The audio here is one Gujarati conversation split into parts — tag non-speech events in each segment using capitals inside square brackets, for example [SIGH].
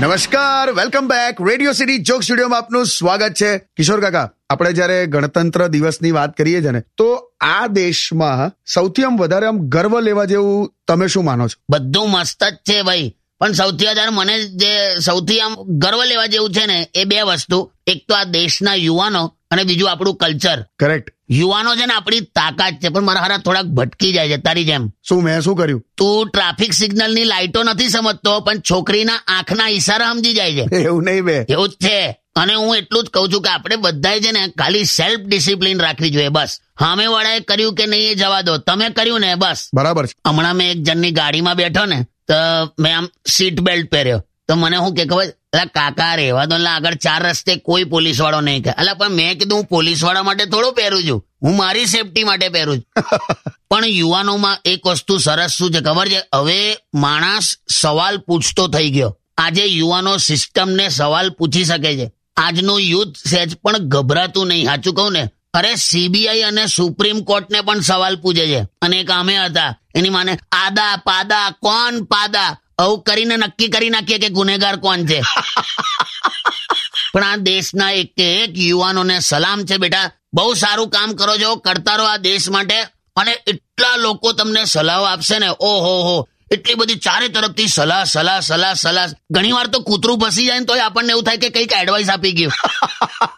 નમસ્કાર welcome back radio city joke સ્ટુડિયોમાં આપનું સ્વાગત છે. કિશોર કાકા, આપણે જયારે ગણતંત્ર દિવસની વાત કરીએ છીએ ને, તો આ દેશમાં સૌથી આમ વધારે આમ ગર્વ લેવા જેવું તમે શું માનો છો? બધું મસ્ત જ છે ભાઈ. પણ સૌથી વધારે મને જે સૌથી આમ ગર્વ લેવા જેવું છે ને એ બે વસ્તુ. એક તો આ દેશના યુવાનો અને બીજું આપણું કલ્ચર. કરેક્ટ યુવાનો છે ને આપણી તાકાત છે પણ મારા હારા થોડાક ભટકી જાય છે તારી જેમ. શું મેં શું કર્યું? તું ટ્રાફિક સિગ્નલની લાઈટો નથી સમજતો પણ છોકરીના આંખના ઈશારા સમજી જાય છે. એવું નહીં બે. એવું જ છે. અને હું એટલું જ કહું છું કે આપણે બધાએ છે ને ખાલી સેલ્ફ ડિસિપ્લિન રાખવી જોઈએ બસ. હામે વાળાએ કર્યું કે નહીં એ જવા દો. તમે કર્યું ને બસ. બરાબર હમણાં મેં એક જણની ગાડીમાં બેઠો ને તો મેં આમ સીટ બેલ્ટ પહેર્યો. તો મને શું કે ખબર? એટલે કાકા રેવા દો આગળ ચાર રસ્તે કોઈ પોલીસ વાળો નહીં કહે. એટલે પણ મેં કીધું હું પોલીસવાળા માટે થોડું પહેરું છું. હું મારી સેફટી માટે પહેરું છું. [LAUGHS] પણ યુવાનોમાં એક વસ્તુ સરસ શું છે ખબર છે? હવે માણસ સવાલ પૂછતો થઈ ગયો. આજે યુવાનો સિસ્ટમને સવાલ પૂછી શકે છે. આજનું યુથ સહેજ પણ ગભરાતું નહીં. સાચું કહું ને? અરે સીબીઆઈ અને સુપ્રીમ કોર્ટને પણ સવાલ પૂછે છે. અને એક અમે હતા. એની માને આદા પાદા કોણ પાદા? આવું કરીને નક્કી કરી નાખીએ કે ગુનેગાર કોણ છે. [LAUGHS] પણ આ દેશના એક એક યુવાનોને સલામ છે બેટા. બહુ સારું કામ કરો છો કરતા રહો આ દેશ માટે. અને એટલા લોકો તમને સલાહ આપશે ને. ઓહો હો. એટલી બધી ચારે તરફથી સલાહ સલાહ સલાહ સલાહ. ઘણી વાર તો કૂતરું ફસી જાય ને તોય આપણને એવું થાય કે કંઈક એડવાઇસ આપી ગયું.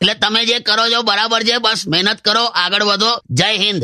એટલે તમે જે કરો છો બરાબર છે, બસ મહેનત કરો, આગળ વધો. જય હિન્દ.